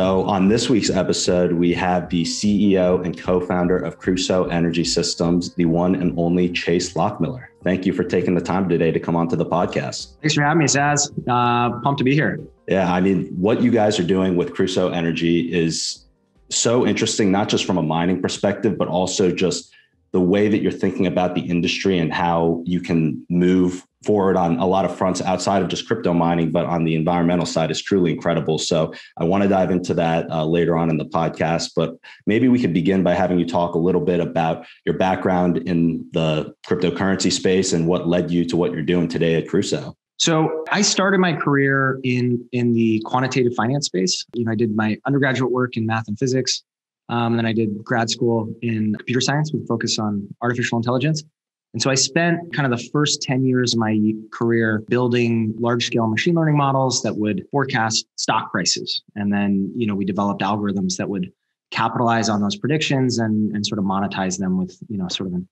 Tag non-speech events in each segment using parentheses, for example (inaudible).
So, on this week's episode, we have the CEO and co founder of Crusoe Energy Systems, the one and only Chase Lochmiller. Thank you for taking the time today to come onto the podcast. Thanks for having me, Saz. Uh, pumped to be here. Yeah, I mean, what you guys are doing with Crusoe Energy is so interesting, not just from a mining perspective, but also just the way that you're thinking about the industry and how you can move forward on a lot of fronts outside of just crypto mining, but on the environmental side is truly incredible. So I want to dive into that uh, later on in the podcast, but maybe we could begin by having you talk a little bit about your background in the cryptocurrency space and what led you to what you're doing today at Crusoe. So I started my career in in the quantitative finance space. You know, I did my undergraduate work in math and physics. Um, and then I did grad school in computer science with focus on artificial intelligence. And so I spent kind of the first 10 years of my career building large scale machine learning models that would forecast stock prices. And then, you know, we developed algorithms that would capitalize on those predictions and, and sort of monetize them with, you know, sort of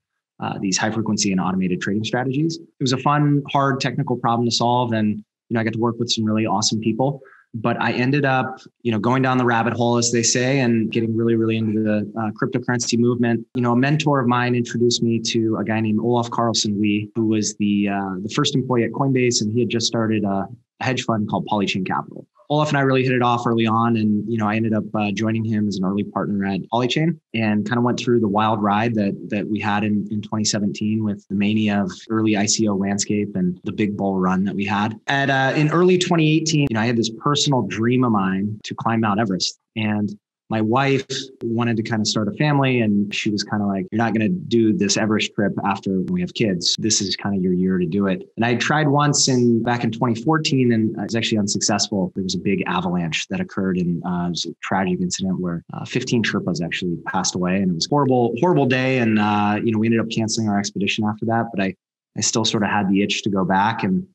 uh, these high frequency and automated trading strategies. It was a fun, hard technical problem to solve. And, you know, I got to work with some really awesome people but I ended up, you know, going down the rabbit hole, as they say, and getting really, really into the uh, cryptocurrency movement. You know, a mentor of mine introduced me to a guy named Olaf Carlson Wee, who was the uh, the first employee at Coinbase, and he had just started a hedge fund called Polychain Capital. Olaf and I really hit it off early on, and you know I ended up uh, joining him as an early partner at Polychain, and kind of went through the wild ride that that we had in, in 2017 with the mania of early ICO landscape and the big bull run that we had. At uh, in early 2018, you know I had this personal dream of mine to climb Mount Everest, and my wife wanted to kind of start a family and she was kind of like you're not going to do this everest trip after we have kids. This is kind of your year to do it. And i tried once in back in 2014 and i was actually unsuccessful. There was a big avalanche that occurred and uh, it was a tragic incident where uh, 15 sherpas actually passed away and it was horrible horrible day and uh, you know we ended up canceling our expedition after that but i i still sort of had the itch to go back and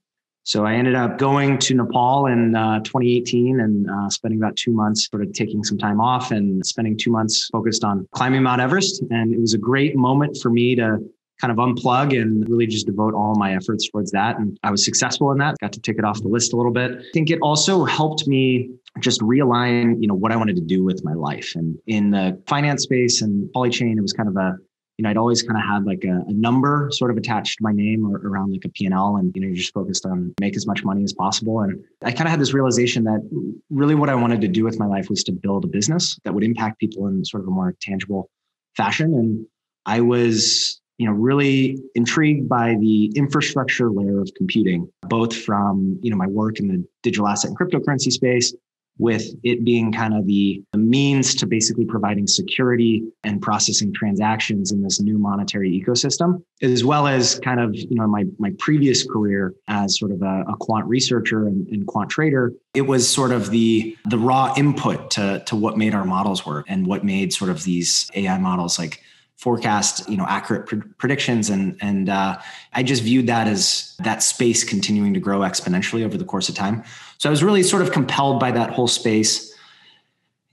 so I ended up going to Nepal in uh, 2018 and uh, spending about two months sort of taking some time off and spending two months focused on climbing Mount Everest. And it was a great moment for me to kind of unplug and really just devote all my efforts towards that. And I was successful in that, got to take it off the list a little bit. I think it also helped me just realign, you know, what I wanted to do with my life. And in the finance space and polychain, it was kind of a you know, I'd always kind of had like a, a, number sort of attached to my name or around like a P&L and, you know, you're just focused on make as much money as possible. And I kind of had this realization that really what I wanted to do with my life was to build a business that would impact people in sort of a more tangible fashion. And I was, you know, really intrigued by the infrastructure layer of computing, both from, you know, my work in the digital asset and cryptocurrency space, with it being kind of the, the, means to basically providing security and processing transactions in this new monetary ecosystem, as well as kind of, you know, my, my previous career as sort of a, a quant researcher and, and, quant trader, it was sort of the, the raw input to, to what made our models work and what made sort of these AI models like forecast you know accurate predictions. And and uh, i just viewed that as that space continuing to grow exponentially over the course of time so i was really sort of compelled by that whole space.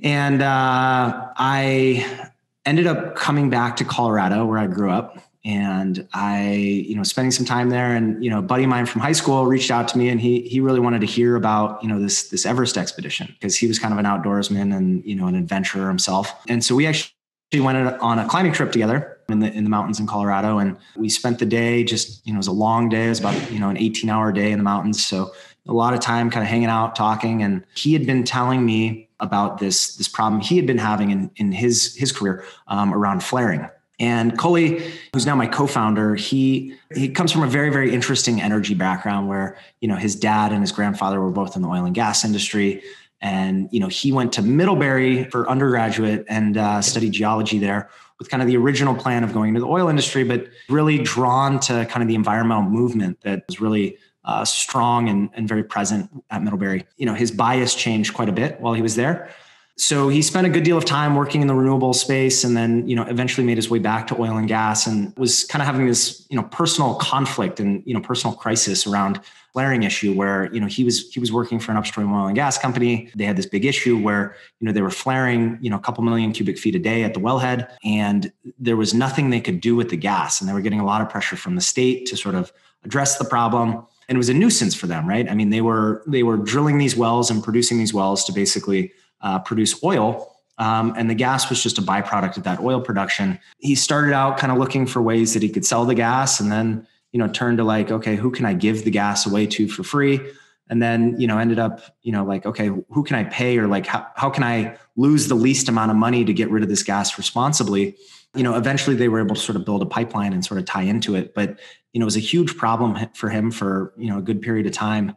And uh, i ended up coming back to colorado where i grew up. And i you know spending some time there and you know a buddy of mine from high school reached out to me and he he really wanted to hear about you know this this everest expedition because he was kind of an outdoorsman and you know an adventurer himself. And so we actually went on a climbing trip together in the in the mountains in Colorado, and we spent the day just you know it was a long day. It was about you know an 18 hour day in the mountains, so a lot of time kind of hanging out, talking. And he had been telling me about this this problem he had been having in in his his career um, around flaring. And Cully, who's now my co-founder, he he comes from a very very interesting energy background where you know his dad and his grandfather were both in the oil and gas industry and you know he went to middlebury for undergraduate and uh, studied geology there with kind of the original plan of going into the oil industry but really drawn to kind of the environmental movement that was really uh, strong and, and very present at middlebury you know his bias changed quite a bit while he was there so he spent a good deal of time working in the renewable space and then you know eventually made his way back to oil and gas and was kind of having this you know personal conflict and you know personal crisis around flaring issue where you know he was he was working for an upstream oil and gas company. They had this big issue where you know they were flaring you know a couple million cubic feet a day at the wellhead, and there was nothing they could do with the gas, and they were getting a lot of pressure from the state to sort of address the problem. And it was a nuisance for them, right? I mean, they were they were drilling these wells and producing these wells to basically uh, produce oil. Um, and the gas was just a byproduct of that oil production. He started out kind of looking for ways that he could sell the gas and then, you know, turned to like, okay, who can I give the gas away to for free? And then, you know, ended up, you know, like, okay, who can I pay or like, how, how can I lose the least amount of money to get rid of this gas responsibly? You know, eventually they were able to sort of build a pipeline and sort of tie into it. But, you know, was a huge problem for him for, you know, a good period of time.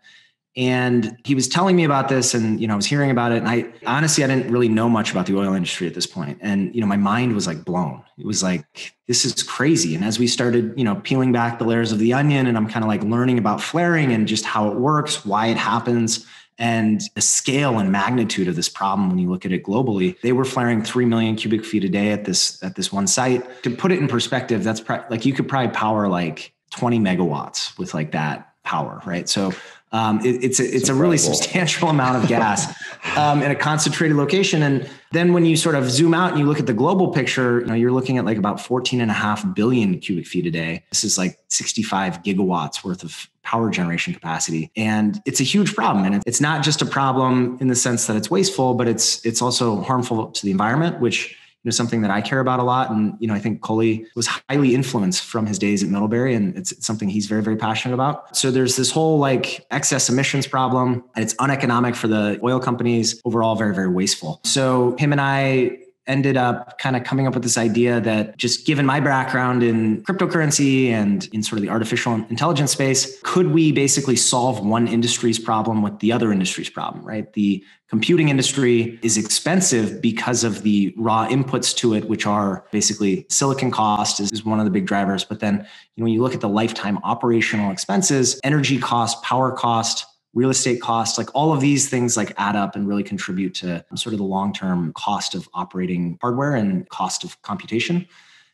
And he was telling me about this and you know i was hearing about it. And i honestly i didn't really know much about the oil industry at this point. And you know my mind was like blown. It was like this is crazy. And as we started you know peeling back the layers of the onion and i'm kind of like learning about flaring and just how it works why it happens and the scale and magnitude of this problem when you look at it globally they were flaring 3 million cubic feet a day at this at this one site. To put it in perspective that's like you could probably power like 20 megawatts with like that power right so um, it, it's a, it's, a really substantial amount of gas (laughs) um, in a concentrated location. And then when you sort of zoom out and you look at the global picture, you know, you're looking at like about 14 and a half billion cubic feet a day. This is like 65 gigawatts worth of power generation capacity. And it's a huge problem. And it's not just a problem in the sense that it's wasteful, but it's it's also harmful to the environment, which know something that I care about a lot. And you know, I think Cully was highly influenced from his days at Middlebury, and it's, it's something he's very very passionate about. So there's this whole like excess emissions problem, and it's uneconomic for the oil companies. Overall, very very wasteful. So him and I ended up kind of coming up with this idea that just given my background in cryptocurrency and in sort of the artificial intelligence space, could we basically solve one industry's problem with the other industry's problem, right? The computing industry is expensive because of the raw inputs to it, which are basically silicon cost is, is one of the big drivers. But then, you know, when you look at the lifetime operational expenses, energy cost, power cost, real estate costs, like all of these things like add up and really contribute to sort of the long-term cost of operating hardware and cost of computation.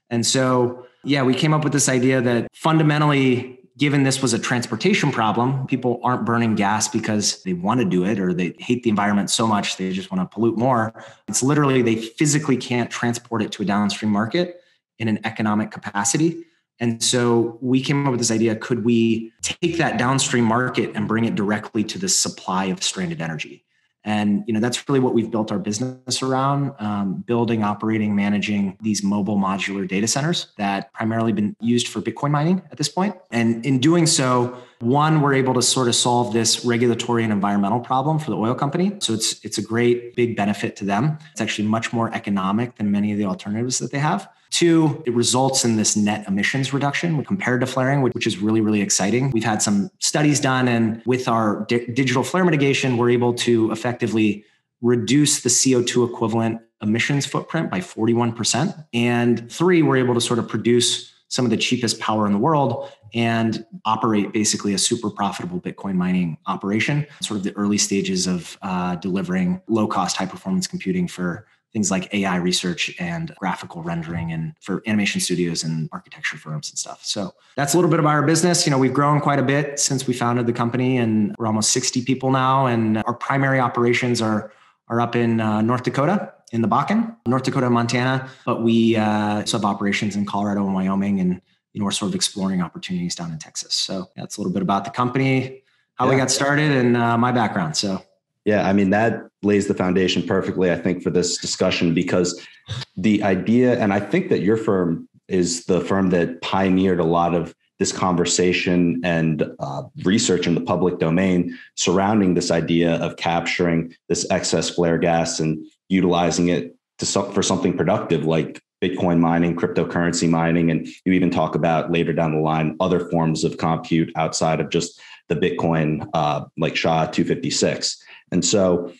And so, yeah, we came up with this idea that fundamentally given this was a transportation problem, people aren't burning gas because they want to do it or they hate the environment so much they just want to pollute more. It's literally they physically can't transport it to a downstream market in an economic capacity. And so we came up with this idea could we take that downstream market and bring it directly to the supply of stranded energy? And you know that's really what we've built our business around: um, building, operating, managing these mobile modular data centers that primarily been used for Bitcoin mining at this point. And in doing so, one, we're able to sort of solve this regulatory and environmental problem for the oil company. So it's it's a great big benefit to them. It's actually much more economic than many of the alternatives that they have. Two, it results in this net emissions reduction compared to flaring, which is really, really exciting. We've had some studies done, and with our di- digital flare mitigation, we're able to effectively reduce the CO2 equivalent emissions footprint by 41%. And three, we're able to sort of produce some of the cheapest power in the world and operate basically a super profitable Bitcoin mining operation, sort of the early stages of uh, delivering low cost, high performance computing for things like AI research and graphical rendering and for animation studios and architecture firms and stuff. So that's a little bit about our business. You know, we've grown quite a bit since we founded the company and we're almost 60 people now. And our primary operations are, are up in uh, North Dakota in the Bakken, North Dakota and Montana, but we uh, have operations in Colorado and Wyoming and you know, we're sort of exploring opportunities down in Texas. So that's a little bit about the company, how yeah. we got started and uh, my background. So yeah, I mean, that lays the foundation perfectly, I think, for this discussion because the idea, and I think that your firm is the firm that pioneered a lot of this conversation and uh, research in the public domain surrounding this idea of capturing this excess flare gas and utilizing it for something productive like Bitcoin mining, cryptocurrency mining, and you even talk about later down the line other forms of compute outside of just the Bitcoin, uh, like SHA 256. And so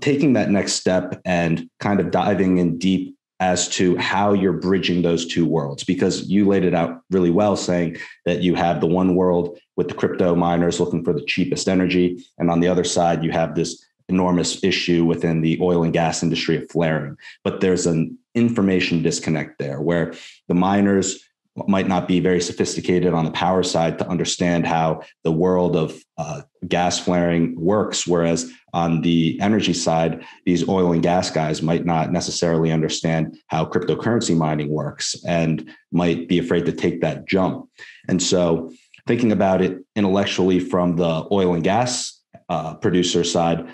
taking that next step and kind of diving in deep as to how you're bridging those two worlds because you laid it out really well saying that you have the one world with the crypto miners looking for the cheapest energy and on the other side you have this enormous issue within the oil and gas industry of flaring. But there's an information disconnect there where the miners might not be very sophisticated on the power side to understand how the world of uh, gas flaring works. Whereas on the energy side, these oil and gas guys might not necessarily understand how cryptocurrency mining works and might be afraid to take that jump. And so, thinking about it intellectually from the oil and gas uh, producer side,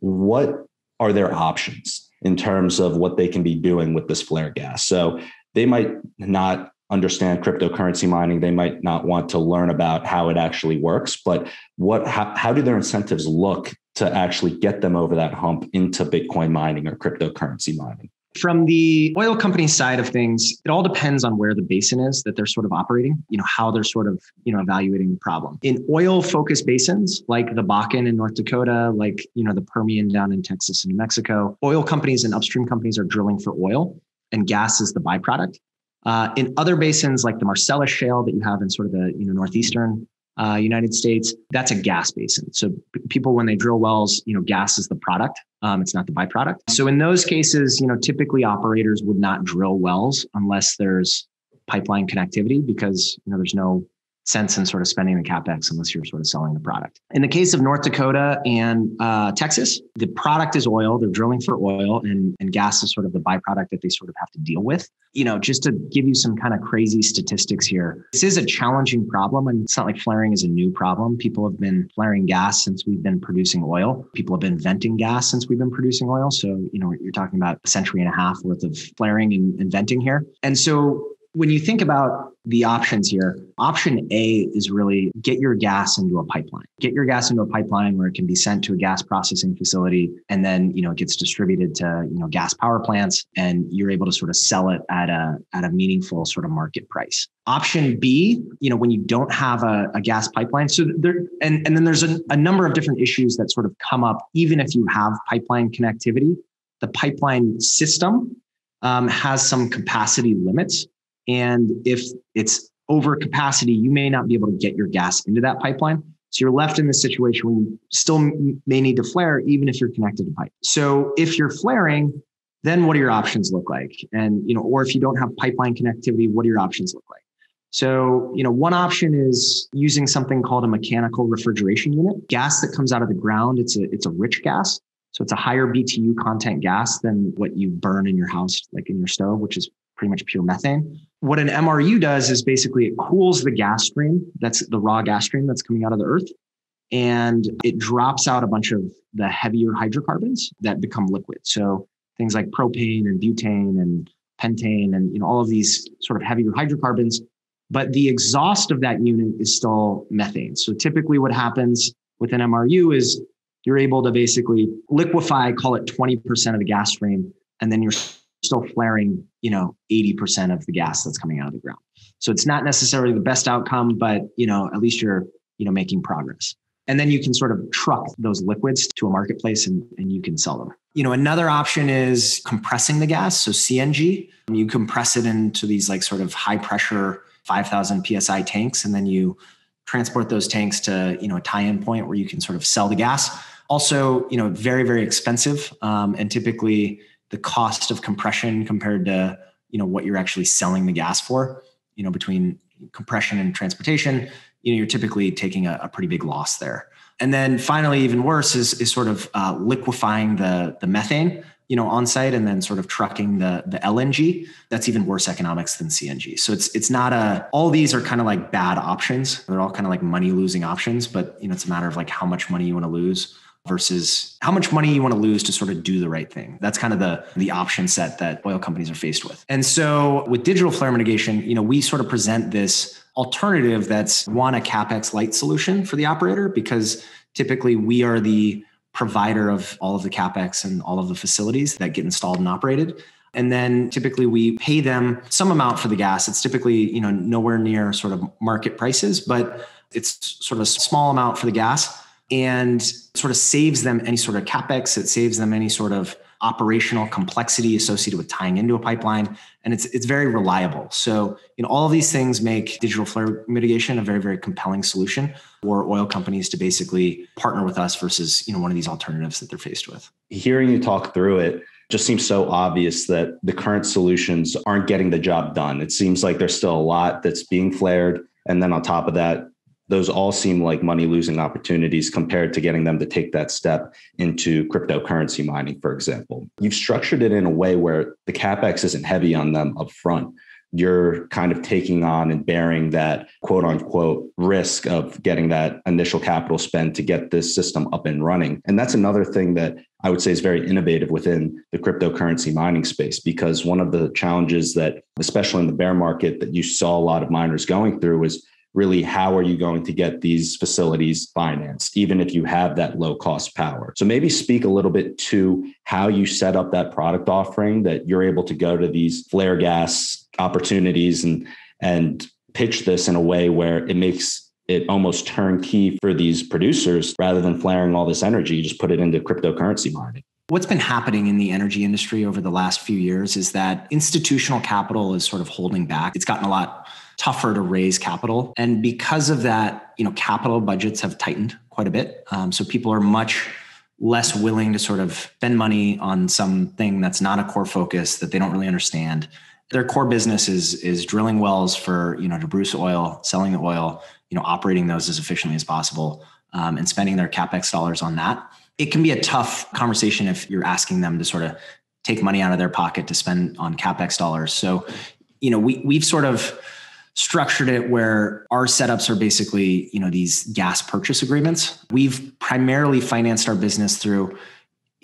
what are their options in terms of what they can be doing with this flare gas? So they might not understand cryptocurrency mining. They might not want to learn about how it actually works but what how, how do their incentives look to actually get them over that hump into bitcoin mining or cryptocurrency mining? From the oil company side of things, it all depends on where the basin is that they're sort of operating, you know, how they're sort of, you know, evaluating the problem. In oil focused basins like the Bakken in North Dakota, like, you know, the Permian down in Texas and New Mexico, oil companies and upstream companies are drilling for oil and gas is the byproduct. Uh, in other basins like the Marcellus Shale that you have in sort of the, you know, northeastern uh, United States, that's a gas basin. So p- people, when they drill wells, you know, gas is the product. Um, it's not the byproduct. So in those cases, you know, typically operators would not drill wells unless there's pipeline connectivity because you know there's no sense in sort of spending the capex unless you're sort of selling the product. In the case of North Dakota and uh, Texas, the product is oil. They're drilling for oil, and, and gas is sort of the byproduct that they sort of have to deal with. You know, just to give you some kind of crazy statistics here, this is a challenging problem, and it's not like flaring is a new problem. People have been flaring gas since we've been producing oil. People have been venting gas since we've been producing oil. So, you know, you're talking about a century and a half worth of flaring and, and venting here. And so when you think about the options here, option A is really get your gas into a pipeline. Get your gas into a pipeline where it can be sent to a gas processing facility and then, you know, it gets distributed to, you know, gas power plants and you're able to sort of sell it at a at a meaningful sort of market price. Option B, you know, when you don't have a, a gas pipeline. So there and, and then there's a, a number of different issues that sort of come up even if you have pipeline connectivity. The pipeline system um, has some capacity limits and if it's over capacity, you may not be able to get your gas into that pipeline. So you're left in this situation where you still may need to flare, even if you're connected to pipe. So if you're flaring, then what do your options look like? And, you know, or if you don't have pipeline connectivity, what do your options look like? So, you know, one option is using something called a mechanical refrigeration unit. Gas that comes out of the ground, it's a it's a rich gas. So it's a higher BTU content gas than what you burn in your house, like in your stove, which is pretty much pure methane. What an MRU does is basically it cools the gas stream, that's the raw gas stream that's coming out of the earth, and it drops out a bunch of the heavier hydrocarbons that become liquid. So things like propane and butane and pentane and you know all of these sort of heavier hydrocarbons but the exhaust of that unit is still methane so typically what happens with an mru is you're able to basically liquefy call it 20% of the gas stream and then you're still flaring, you know, 80% of the gas that's coming out of the ground. So it's not necessarily the best outcome, but you know, at least you're, you know, making progress. And then you can sort of truck those liquids to a marketplace and, and you can sell them. You know, another option is compressing the gas. So CNG, you compress it into these like sort of high pressure 5000 PSI tanks. And then you transport those tanks to, you know, a tie-in point where you can sort of sell the gas. Also, you know, very, very expensive. Um, and typically the cost of compression compared to you know what you're actually selling the gas for you know between compression and transportation you know you're typically taking a, a pretty big loss there. And then finally even worse is, is sort of uh, liquefying the the methane you know on site and then sort of trucking the the lng that's even worse economics than cng so it's it's not a all these are kind of like bad options. They're all kind of like money losing options but you know it's a matter of like how much money you want to lose versus how much money you want to lose to sort of do the right thing. That's kind of the the option set that oil companies are faced with. And so with digital flare mitigation, you know, we sort of present this alternative that's one a capex light solution for the operator because typically we are the provider of all of the capex and all of the facilities that get installed and operated and then typically we pay them some amount for the gas it's typically you know nowhere near sort of market prices but it's sort of a small amount for the gas and sort of saves them any sort of capex. It saves them any sort of operational complexity associated with tying into a pipeline. And it's it's very reliable. So you know all of these things make digital flare mitigation a very very compelling solution for oil companies to basically partner with us versus you know one of these alternatives that they're faced with. Hearing you talk through it just seems so obvious that the current solutions aren't getting the job done. It seems like there's still a lot that's being flared. And then on top of that those all seem like money losing opportunities compared to getting them to take that step into cryptocurrency mining, for example. You've structured it in a way where the capex isn't heavy on them upfront. you're kind of taking on and bearing that quote unquote risk of getting that initial capital spend to get this system up and running. And that's another thing that I would say is very innovative within the cryptocurrency mining space because one of the challenges that, especially in the bear market, that you saw a lot of miners going through was really how are you going to get these facilities financed, even if you have that low cost power? So maybe speak a little bit to how you set up that product offering that you're able to go to these flare gas opportunities and and pitch this in a way where it makes it almost turnkey for these producers rather than flaring all this energy, you just put it into cryptocurrency mining. What's been happening in the energy industry over the last few years is that institutional capital is sort of holding back. It's gotten a lot tougher to raise capital. And because of that, you know, capital budgets have tightened quite a bit. Um, so people are much less willing to sort of spend money on something that's not a core focus that they don't really understand. Their core business is is drilling wells for you know to produce oil, selling the oil, you know, operating those as efficiently as possible, um, and spending their capex dollars on that. It can be a tough conversation if you're asking them to sort of take money out of their pocket to spend on capex dollars. So, you know, we we've sort of structured it where our setups are basically, you know, these gas purchase agreements. We've primarily financed our business through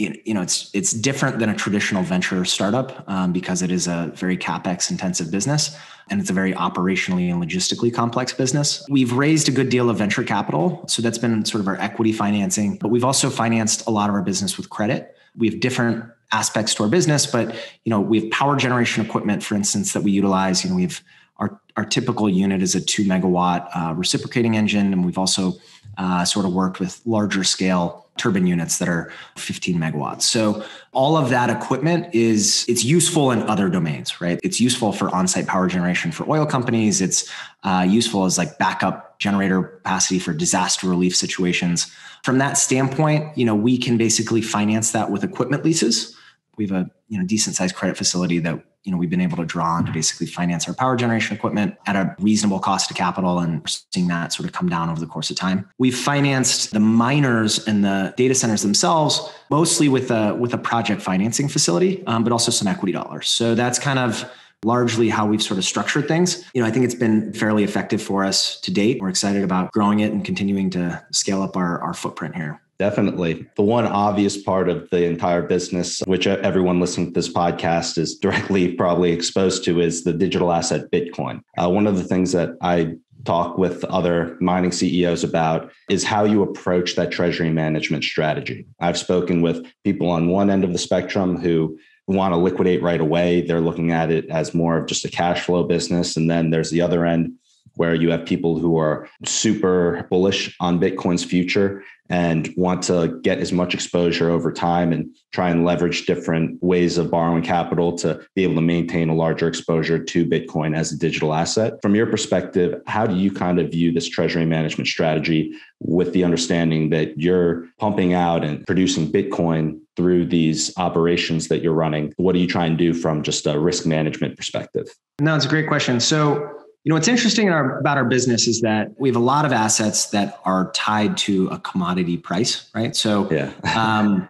you know it's it's different than a traditional venture startup um, because it is a very capex intensive business and it's a very operationally and logistically complex business. We've raised a good deal of venture capital so that's been sort of our equity financing but we've also financed a lot of our business with credit. We have different aspects to our business but you know we have power generation equipment for instance that we utilize. You know we've our, our typical unit is a two megawatt uh, reciprocating engine, and we've also uh, sort of worked with larger scale turbine units that are 15 megawatts. So all of that equipment is it's useful in other domains, right? It's useful for on-site power generation for oil companies. It's uh, useful as like backup generator capacity for disaster relief situations. From that standpoint, you know, we can basically finance that with equipment leases. We have a you know decent sized credit facility that you know we've been able to draw on to basically finance our power generation equipment at a reasonable cost of capital and seeing that sort of come down over the course of time we've financed the miners and the data centers themselves mostly with a with a project financing facility um, but also some equity dollars so that's kind of largely how we've sort of structured things. You know, I think it's been fairly effective for us to date. We're excited about growing it and continuing to scale up our, our footprint here. Definitely. The one obvious part of the entire business, which everyone listening to this podcast is directly (laughs) probably exposed to, is the digital asset Bitcoin. Uh, one of the things that I talk with other mining CEOs about is how you approach that treasury management strategy. I've spoken with people on one end of the spectrum who want to liquidate right away. They're looking at it as more of just a cash flow business. And then there's the other end where you have people who are super bullish on Bitcoin's future and want to get as much exposure over time and try and leverage different ways of borrowing capital to be able to maintain a larger exposure to Bitcoin as a digital asset. From your perspective, how do you kind of view this treasury management strategy with the understanding that you're pumping out and producing Bitcoin through these operations that you're running? What do you try and do from just a risk management perspective? No, it's a great question. So you know, what's interesting our, about our business is that we have a lot of assets that are tied to a commodity price, right? So, yeah. (laughs) um,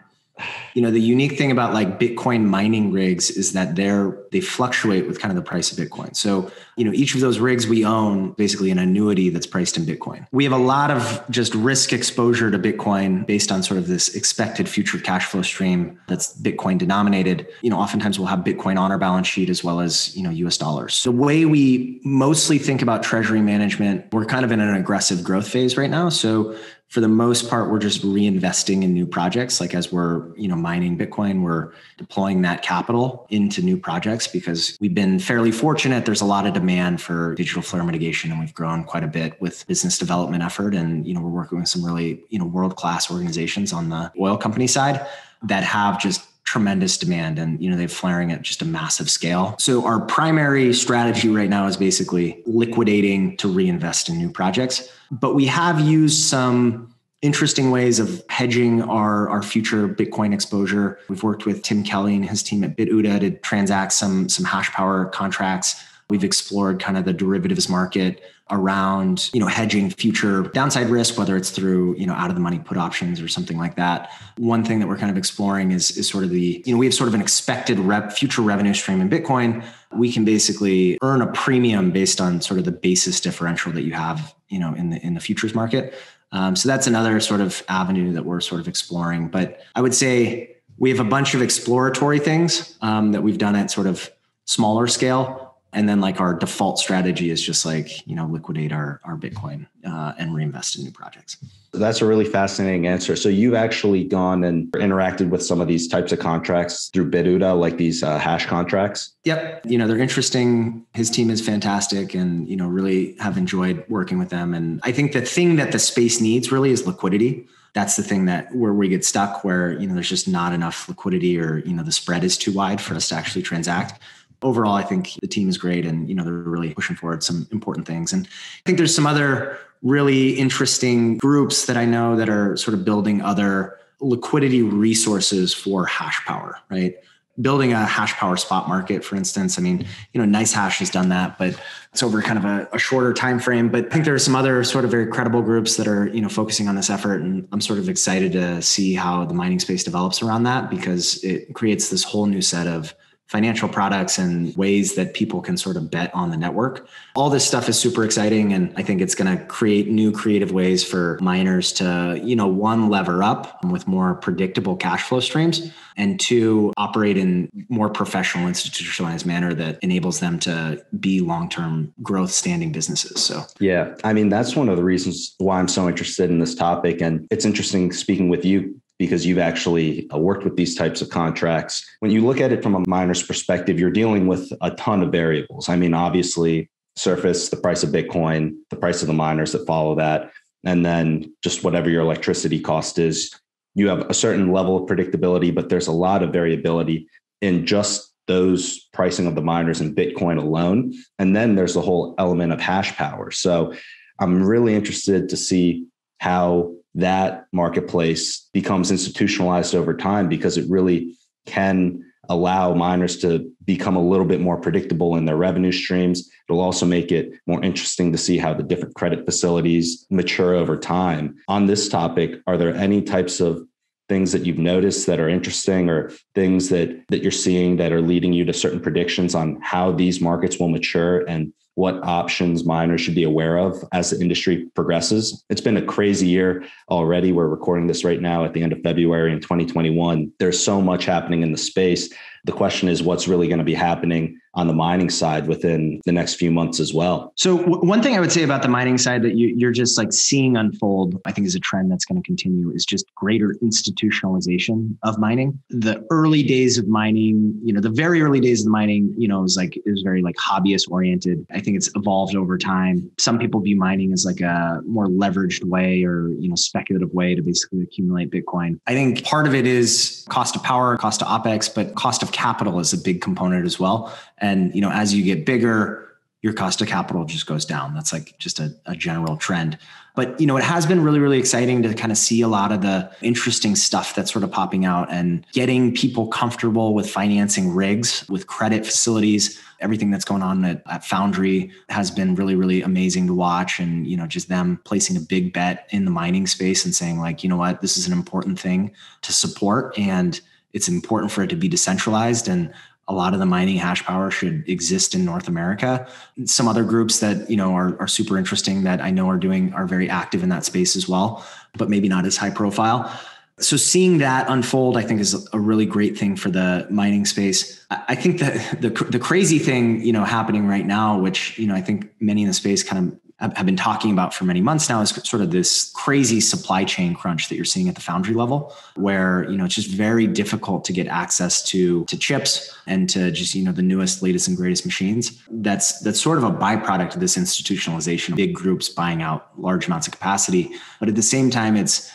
you know the unique thing about like bitcoin mining rigs is that they're they fluctuate with kind of the price of bitcoin. So you know each of those rigs we own basically an annuity that's priced in bitcoin. We have a lot of just risk exposure to bitcoin based on sort of this expected future cash flow stream that's bitcoin denominated. You know oftentimes we'll have bitcoin on our balance sheet as well as you know us dollars. The way we mostly think about treasury management we're kind of in an aggressive growth phase right now. So for the most part, we're just reinvesting in new projects. Like as we're, you know, mining Bitcoin, we're deploying that capital into new projects because we've been fairly fortunate. There's a lot of demand for digital flare mitigation, and we've grown quite a bit with business development effort. And you know, we're working with some really, you know, world class organizations on the oil company side that have just tremendous demand and you know they're flaring at just a massive scale so our primary strategy right now is basically liquidating to reinvest in new projects but we have used some interesting ways of hedging our, our future Bitcoin exposure. We've worked with Tim Kelly and his team at BitOODA to transact some, some hash power contracts. We've explored kind of the derivatives market around you know hedging future downside risk whether it's through you know out of the money put options or something like that one thing that we're kind of exploring is is sort of the you know we have sort of an expected rep future revenue stream in bitcoin we can basically earn a premium based on sort of the basis differential that you have, you know, in the in the futures market. Um, so that's another sort of avenue that we're sort of exploring. But I would say we have a bunch of exploratory things um, that we've done at sort of smaller scale and then like our default strategy is just like you know liquidate our our bitcoin uh, and reinvest in new projects. That's a really fascinating answer. So you've actually gone and interacted with some of these types of contracts through BitOODA like these uh, hash contracts? Yep. You know they're interesting. His team is fantastic and you know really have enjoyed working with them. And i think the thing that the space needs really is liquidity. That's the thing that where we get stuck where you know there's just not enough liquidity or you know the spread is too wide for us to actually transact overall, I think the team is great and, you know, they're really pushing forward some important things. And I think there's some other really interesting groups that I know that are sort of building other liquidity resources for hash power, right? Building a hash power spot market, for instance. I mean, you know, NiceHash has done that, but it's over kind of a, a, shorter time frame. But I think there are some other sort of very credible groups that are, you know, focusing on this effort. And I'm sort of excited to see how the mining space develops around that because it creates this whole new set of financial products and ways that people can sort of bet on the network. All this stuff is super exciting and I think it's going to create new creative ways for miners to, you know, one lever up with more predictable cash flow streams and two operate in more professional institutionalized manner that enables them to be long-term growth standing businesses. So Yeah, I mean that's one of the reasons why I'm so interested in this topic and it's interesting speaking with you because you've actually uh, worked with these types of contracts. When you look at it from a miner's perspective, you're dealing with a ton of variables. I mean, obviously, surface, the price of Bitcoin, the price of the miners that follow that, and then just whatever your electricity cost is. You have a certain level of predictability, but there's a lot of variability in just those pricing of the miners in Bitcoin alone. And then there's the whole element of hash power. So I'm really interested to see how that marketplace becomes institutionalized over time because it really can allow miners to become a little bit more predictable in their revenue streams. It'll also make it more interesting to see how the different credit facilities mature over time. On this topic, are there any types of things that you've noticed that are interesting or things that that you're seeing that are leading you to certain predictions on how these markets will mature and what options miners should be aware of as the industry progresses. It's been a crazy year already. We're recording this right now at the end of February in 2021. There's so much happening in the space. The question is what's really going to be happening on the mining side within the next few months as well. So w- one thing I would say about the mining side that you, are just like seeing unfold, I think is a trend that's going to continue is just greater institutionalization of mining. The early days of mining, you know, the very early days of mining, you know, it was like it was very like hobbyist oriented. I think it's evolved over time. Some people view mining as like a more leveraged way or, you know, speculative way to basically accumulate Bitcoin. I think part of it is cost of power, cost of OPEX, but cost of capital is a big component as well. And you know, as you get bigger, your cost of capital just goes down. That's like just a, a, general trend. But you know, it has been really, really exciting to kind of see a lot of the interesting stuff that's sort of popping out and getting people comfortable with financing rigs, with credit facilities. Everything that's going on at, at Foundry has been really, really amazing to watch. And you know, just them placing a big bet in the mining space and saying, like, you know what, this is an important thing to support. And it's important for it to be decentralized and a lot of the mining hash power should exist in North America. Some other groups that you know are, are super interesting that I know are doing are very active in that space as well, but maybe not as high profile. So seeing that unfold, I think, is a really great thing for the mining space. I think that the the crazy thing you know happening right now, which you know I think many in the space kind of have been talking about for many months now is sort of this crazy supply chain crunch that you're seeing at the foundry level where you know it's just very difficult to get access to to chips and to just you know the newest latest and greatest machines. That's that's sort of a byproduct of this institutionalization big groups buying out large amounts of capacity. But at the same time it's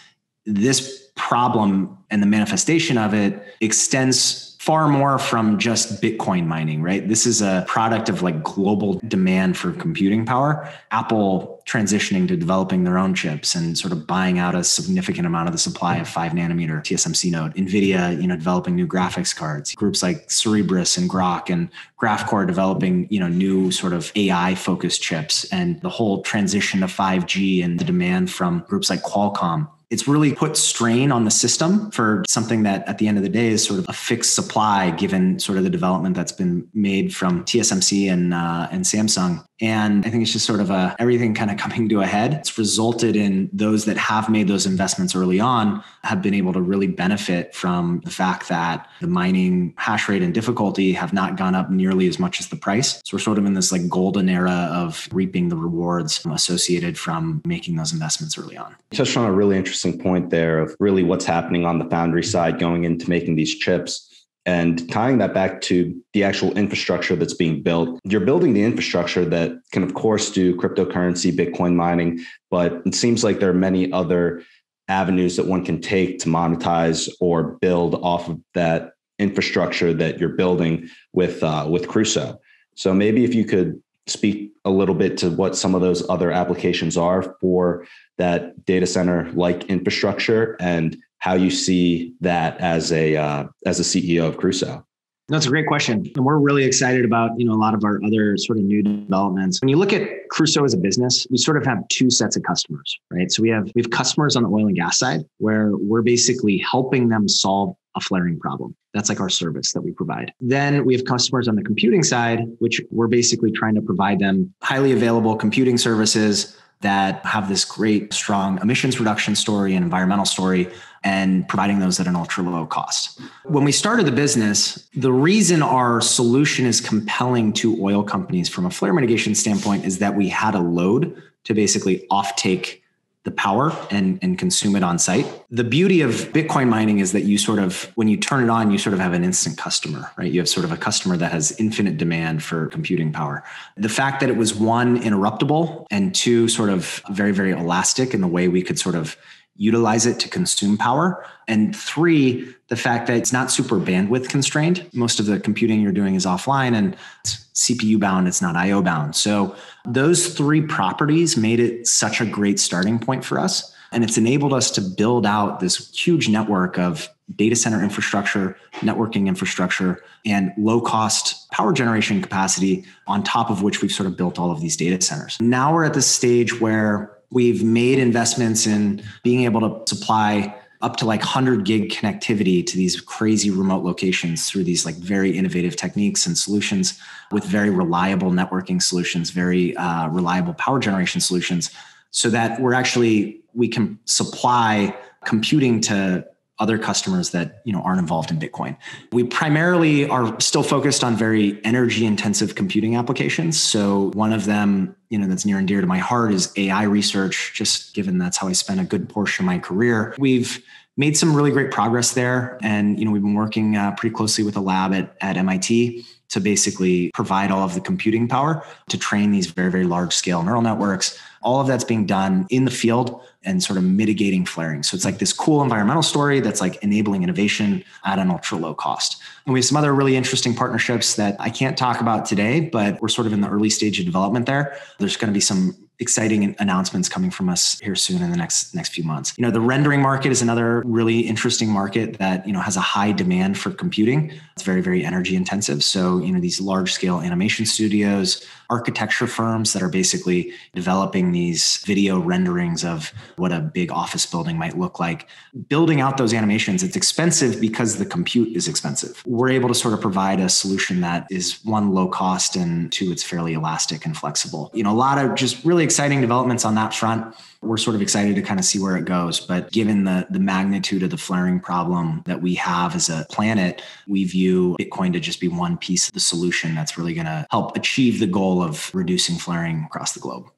this problem and the manifestation of it extends far more from just Bitcoin mining, right? This is a product of like global demand for computing power. Apple transitioning to developing their own chips and sort of buying out a significant amount of the supply of five nanometer TSMC node. NVIDIA, you know, developing new graphics cards. Groups like Cerebras and Groq and Graphcore developing, you know, new sort of AI focused chips and the whole transition to 5G and the demand from groups like Qualcomm it's really put strain on the system for something that at the end of the day is sort of a fixed supply given sort of the development that's been made from TSMC and uh, and Samsung. And I think it's just sort of a everything kind of coming to a head. It's resulted in those that have made those investments early on have been able to really benefit from the fact that the mining hash rate and difficulty have not gone up nearly as much as the price. So we're sort of in this like golden era of reaping the rewards associated from making those investments early on. You touched on a really interesting point there of really what's happening on the foundry side going into making these chips. And tying that back to the actual infrastructure that's being built, you're building the infrastructure that can, of course, do cryptocurrency, Bitcoin mining, but it seems like there are many other avenues that one can take to monetize or build off of that infrastructure that you're building with uh, with Crusoe. So maybe if you could speak a little bit to what some of those other applications are for that data center like infrastructure and how you see that as a uh, as a CEO of Crusoe. That's a great question. And we're really excited about, you know, a lot of our other sort of new developments. When you look at Crusoe as a business, we sort of have two sets of customers, right? So we have we have customers on the oil and gas side where we're basically helping them solve a flaring problem. That's like our service that we provide. Then we have customers on the computing side, which we're basically trying to provide them highly available computing services that have this great, strong emissions reduction story and environmental story and providing those at an ultra low cost. When we started the business, the reason our solution is compelling to oil companies from a flare mitigation standpoint is that we had a load to basically offtake the power and, and consume it on site. The beauty of Bitcoin mining is that you sort of, when you turn it on, you sort of have an instant customer, right? You have sort of a customer that has infinite demand for computing power. The fact that it was one, interruptible, and two, sort of very, very elastic in the way we could sort of utilize it to consume power. And three, the fact that it's not super bandwidth constrained. Most of the computing you're doing is offline and it's CPU bound, it's not IO bound. So those three properties made it such a great starting point for us. And it's enabled us to build out this huge network of data center infrastructure, networking infrastructure, and low cost power generation capacity on top of which we've sort of built all of these data centers. Now we're at this stage where We've made investments in being able to supply up to like 100 gig connectivity to these crazy remote locations through these like very innovative techniques and solutions with very reliable networking solutions, very uh, reliable power generation solutions, so that we're actually we can supply computing to other customers that you know aren't involved in bitcoin. We primarily are still focused on very energy intensive computing applications. So one of them you know that's near and dear to my heart is ai research just given that's how i spent a good portion of my career. We've made some really great progress there and you know we've been working uh, pretty closely with a lab at, at mit to basically provide all of the computing power to train these very very large scale neural networks all of that's being done in the field and sort of mitigating flaring. So it's like this cool environmental story that's like enabling innovation at an ultra low cost. And we have some other really interesting partnerships that I can't talk about today, but we're sort of in the early stage of development there. There's going to be some exciting announcements coming from us here soon in the next next few months. You know, the rendering market is another really interesting market that, you know, has a high demand for computing. It's very very energy intensive. So, you know, these large scale animation studios, architecture firms that are basically developing these video renderings of what a big office building might look like. Building out those animations, it's expensive because the compute is expensive. We're able to sort of provide a solution that is one low cost and two it's fairly elastic and flexible. You know, a lot of just really exciting developments on that front we're sort of excited to kind of see where it goes. But given the the magnitude of the flaring problem that we have as a planet, we view Bitcoin to just be one piece of the solution that's really going to help achieve the goal of reducing flaring across the globe.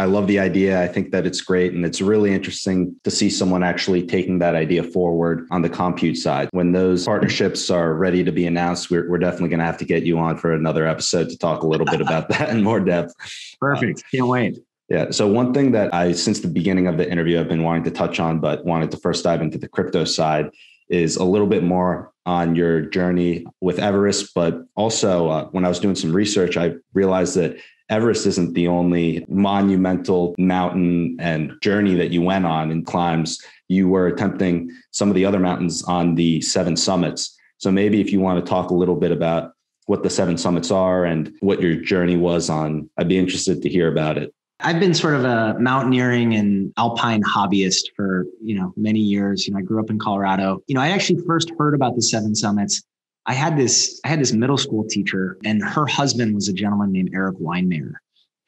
I love the idea. I think that it's great. And it's really interesting to see someone actually taking that idea forward on the compute side. When those partnerships are ready to be announced, we're, we're definitely going to have to get you on for another episode to talk a little bit about that in more depth. Perfect. Can't wait. Yeah. So one thing that I, since the beginning of the interview, I've been wanting to touch on, but wanted to first dive into the crypto side is a little bit more on your journey with Everest. But also, uh, when I was doing some research, I realized that Everest isn't the only monumental mountain and journey that you went on in climbs. You were attempting some of the other mountains on the seven summits. So maybe if you want to talk a little bit about what the seven summits are and what your journey was on, I'd be interested to hear about it. I've been sort of a mountaineering and alpine hobbyist for, you know, many years. You know, I grew up in Colorado. You know, I actually first heard about the Seven Summits. I had this, I had this middle school teacher and her husband was a gentleman named Eric Weihenmayer.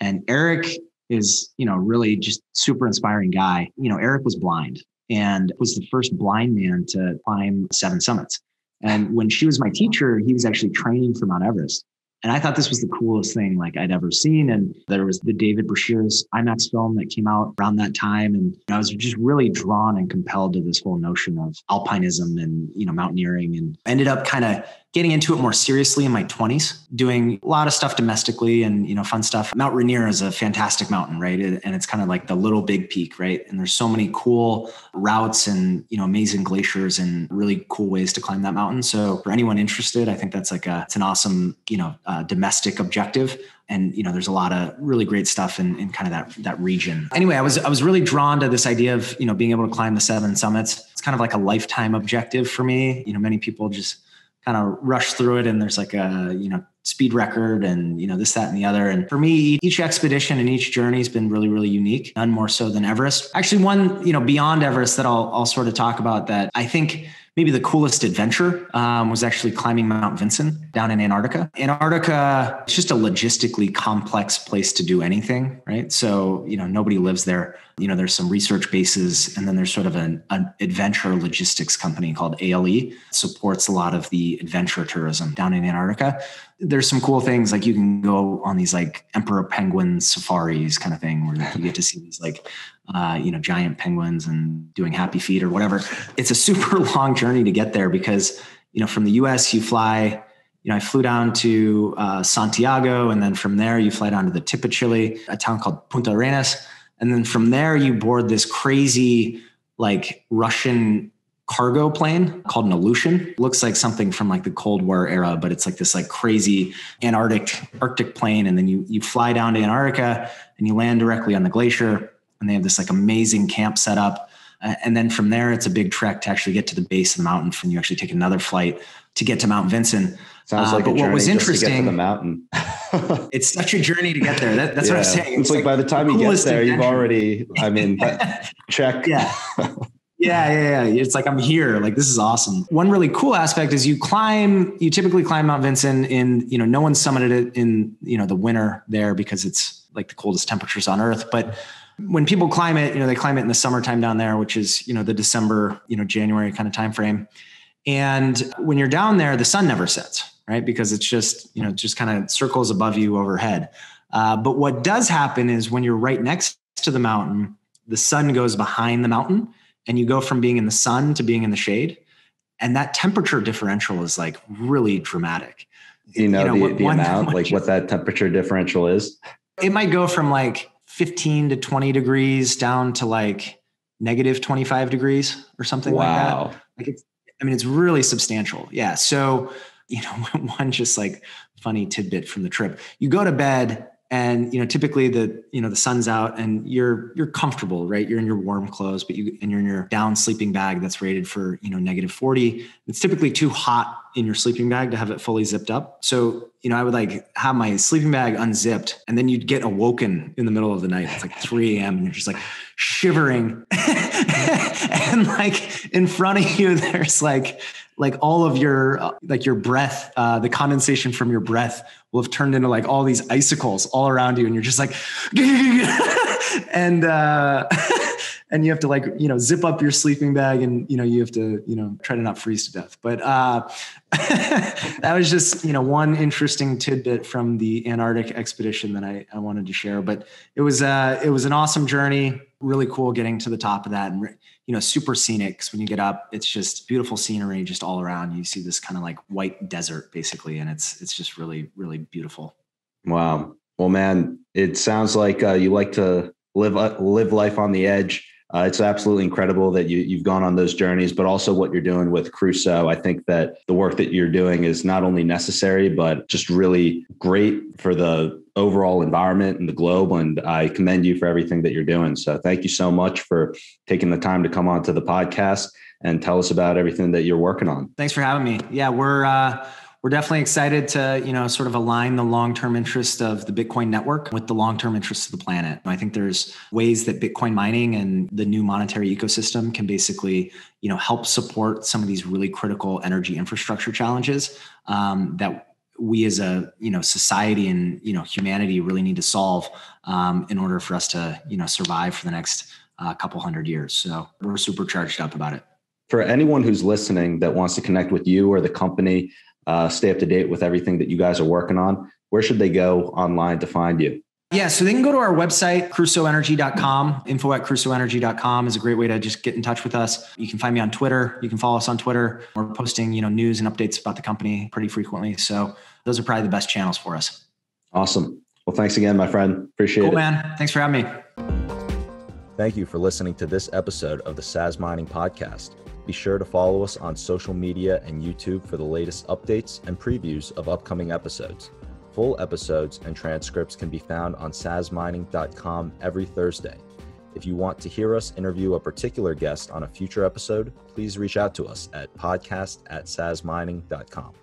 And Eric is, you know, really just super inspiring guy. You know, Eric was blind and was the first blind man to climb seven summits. And when she was my teacher, he was actually training for Mount Everest. And I thought this was the coolest thing like I'd ever seen. And there was the David Breashears IMAX film that came out around that time. And I was just really drawn and compelled to this whole notion of alpinism and, you know, mountaineering and ended up kind of getting into it more seriously in my 20s, doing a lot of stuff domestically and you know fun stuff. Mount Rainier is a fantastic mountain, right? And it's kind of like the little big peak, right? And there's so many cool routes and you know amazing glaciers and really cool ways to climb that mountain. So for anyone interested, I think that's like a it's an awesome you know uh, domestic objective and you know there's a lot of really great stuff in, in kind of that that region anyway i was i was really drawn to this idea of you know being able to climb the seven summits it's kind of like a lifetime objective for me you know many people just kind of rush through it and there's like a you know speed record and you know this that and the other. And for me each expedition and each journey has been really really unique none more so than everest. Actually one you know beyond everest that i'll, I'll sort of talk about that i think maybe the coolest adventure um, was actually climbing Mount Vinson down in Antarctica. Antarctica, it's just a logistically complex place to do anything, right? So, you know, nobody lives there. You know, there's some research bases, and then there's sort of an, an adventure logistics company called ALE supports a lot of the adventure tourism down in Antarctica. There's some cool things like you can go on these like emperor penguin safaris kind of thing where you get to see these like uh, you know, giant penguins and doing happy feet or whatever. It's a super (laughs) long journey to get there because, you know, from the US, you fly, you know, I flew down to uh, Santiago and then from there you fly down to the tip of Chile, a town called Punta Arenas. And then from there you board this crazy, like Russian cargo plane called an Ilyushin. Looks like something from like the Cold War era, but it's like this like crazy Antarctic Arctic plane. And then you you fly down to Antarctica and you land directly on the glacier and they have this like amazing camp set up. And then from there, it's a big trek to actually get to the base of the mountain. From you actually take another flight to get to Mount Vinson. Sounds uh, like uh, but what was interesting the mountain. (laughs) it's such a journey to get there. That, that's yeah. what I'm saying. It's, it's like, like, by the time you get there, adventure. you've already. I mean, (laughs) check. Yeah. Yeah, yeah, yeah. It's like I'm here. Like this is awesome. One really cool aspect is you climb. You typically climb Mount Vinson in. You know, no one summited it in. You know, the winter there because it's like the coldest temperatures on Earth. But when people climb it, you know, they climb it in the summertime down there, which is, you know, the December, you know, January kind of time frame. And when you're down there, the sun never sets, right? Because it's just, you know, just kind of circles above you overhead. Uh, but what does happen is when you're right next to the mountain, the sun goes behind the mountain and you go from being in the sun to being in the shade. And that temperature differential is like really dramatic. Do you know, you know the, what, the one, amount, like what that temperature differential is? It might go from like 15 to 20 degrees down to like negative 25 degrees or something wow. like that. Like it's, I mean, it's really substantial. Yeah. So, you know, (laughs) one just like funny tidbit from the trip. You go to bed and you know typically the you know the sun's out and you're you're comfortable right? You're in your warm clothes but you and you're in your down sleeping bag that's rated for you know negative 40 it's typically too hot in your sleeping bag to have it fully zipped up. So you know i would like have my sleeping bag unzipped and then you'd get awoken in the middle of the night. It's like 3 a.m and you're just like shivering. (laughs) And like in front of you (laughs) there's like like all of your uh, like your breath uh, the condensation from your breath will have turned into like all these icicles all around you and you're just like (laughs) and uh (laughs) and you have to like you know zip up your sleeping bag and you know you have to you know try to not freeze to death. But uh (laughs) that was just you know one interesting tidbit from the antarctic expedition that i, I wanted to share. But it was uh it was an awesome journey. Really cool getting to the top of that and you know super scenic. When you get up it's just beautiful scenery just all around. You see this kind of like white desert basically and it's it's just really really beautiful. Wow. Well man it sounds like uh, you like to live uh, live life on the edge uh, it's absolutely incredible that you, you've gone on those journeys, but also what you're doing with Crusoe. I think that the work that you're doing is not only necessary, but just really great for the overall environment and the globe. And I commend you for everything that you're doing. So thank you so much for taking the time to come onto the podcast and tell us about everything that you're working on. Thanks for having me. Yeah, we're, uh, we're definitely excited to, you know, sort of align the long-term interest of the Bitcoin network with the long-term interests of the planet. I think there's ways that Bitcoin mining and the new monetary ecosystem can basically, you know, help support some of these really critical energy infrastructure challenges um, that we as a you know society and you know humanity really need to solve um, in order for us to you know survive for the next uh, couple hundred years. So we're super charged up about it. For anyone who's listening that wants to connect with you or the company, uh, stay up to date with everything that you guys are working on, where should they go online to find you? Yeah, so they can go to our website, crusoeenergy.com. Info at crusoeenergy.com is a great way to just get in touch with us. You can find me on Twitter. You can follow us on Twitter. We're posting, you know, news and updates about the company pretty frequently. So those are probably the best channels for us. Awesome. Well, thanks again, my friend. Appreciate it. cool, it. man. Thanks for having me. Thank you for listening to this episode of the Saz Mining Podcast. Be sure to follow us on social media and YouTube for the latest updates and previews of upcoming episodes. Full episodes and transcripts can be found on sazmining.com every Thursday. If you want to hear us interview a particular guest on a future episode, please reach out to us at podcast at sazmining.com.